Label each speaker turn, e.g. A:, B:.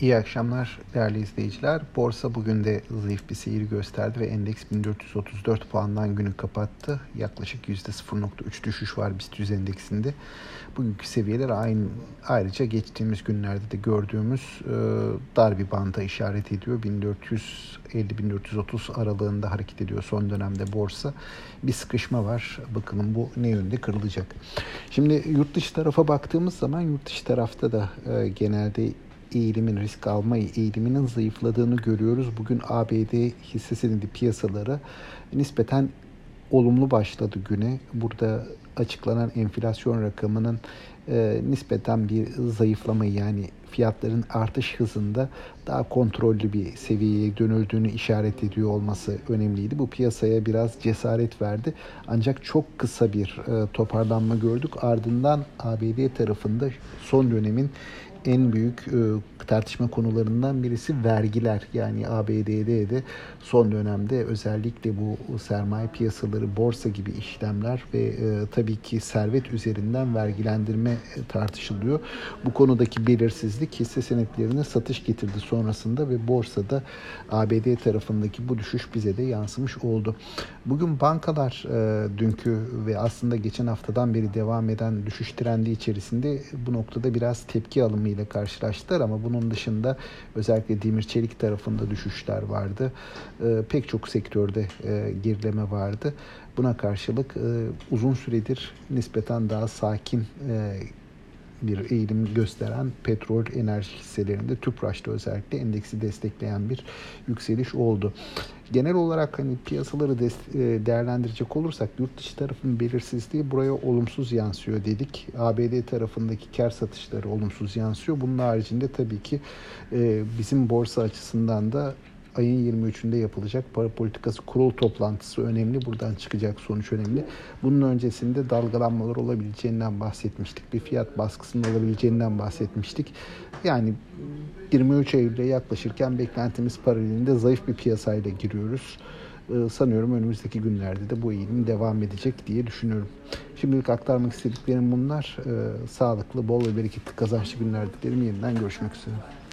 A: İyi akşamlar değerli izleyiciler. Borsa bugün de zayıf bir seyir gösterdi ve endeks 1434 puandan günü kapattı. Yaklaşık %0.3 düşüş var BIST 100 endeksinde. Bugünkü seviyeler aynı ayrıca geçtiğimiz günlerde de gördüğümüz e, dar bir banda işaret ediyor. 1450-1430 aralığında hareket ediyor son dönemde borsa. Bir sıkışma var. Bakalım bu ne yönde kırılacak. Şimdi yurt dışı tarafa baktığımız zaman yurt dışı tarafta da e, genelde eğilimin, risk alma eğiliminin zayıfladığını görüyoruz. Bugün ABD hisse senedi piyasaları nispeten olumlu başladı güne. Burada açıklanan enflasyon rakamının e, nispeten bir zayıflamayı yani fiyatların artış hızında daha kontrollü bir seviyeye dönüldüğünü işaret ediyor olması önemliydi. Bu piyasaya biraz cesaret verdi. Ancak çok kısa bir e, toparlanma gördük. Ardından ABD tarafında son dönemin en büyük e, tartışma konularından birisi vergiler. Yani ABD'de de son dönemde özellikle bu sermaye piyasaları, borsa gibi işlemler ve e, tabii ki servet üzerinden vergilendirme e, tartışılıyor. Bu konudaki belirsizlik hisse senetlerine satış getirdi sonrasında ve borsada ABD tarafındaki bu düşüş bize de yansımış oldu. Bugün bankalar dünkü ve aslında geçen haftadan beri devam eden düşüş trendi içerisinde bu noktada biraz tepki alımı ile karşılaştılar ama bunun dışında özellikle demir çelik tarafında düşüşler vardı. E, pek çok sektörde e, gerileme vardı. Buna karşılık e, uzun süredir nispeten daha sakin e, bir eğilim gösteren petrol enerji hisselerinde TÜPRAŞ'ta özellikle endeksi destekleyen bir yükseliş oldu. Genel olarak hani piyasaları e, değerlendirecek olursak yurt dışı tarafın belirsizliği buraya olumsuz yansıyor dedik. ABD tarafındaki kar satışları olumsuz yansıyor. Bunun haricinde tabii ki e, bizim borsa açısından da ayın 23'ünde yapılacak para politikası kurul toplantısı önemli. Buradan çıkacak sonuç önemli. Bunun öncesinde dalgalanmalar olabileceğinden bahsetmiştik. Bir fiyat baskısının olabileceğinden bahsetmiştik. Yani 23 Eylül'e yaklaşırken beklentimiz paralelinde zayıf bir piyasayla giriyoruz. Ee, sanıyorum önümüzdeki günlerde de bu eğilim devam edecek diye düşünüyorum. Şimdilik aktarmak istediklerim bunlar. Ee, sağlıklı, bol ve bereketli kazançlı günler dilerim. Yeniden görüşmek üzere.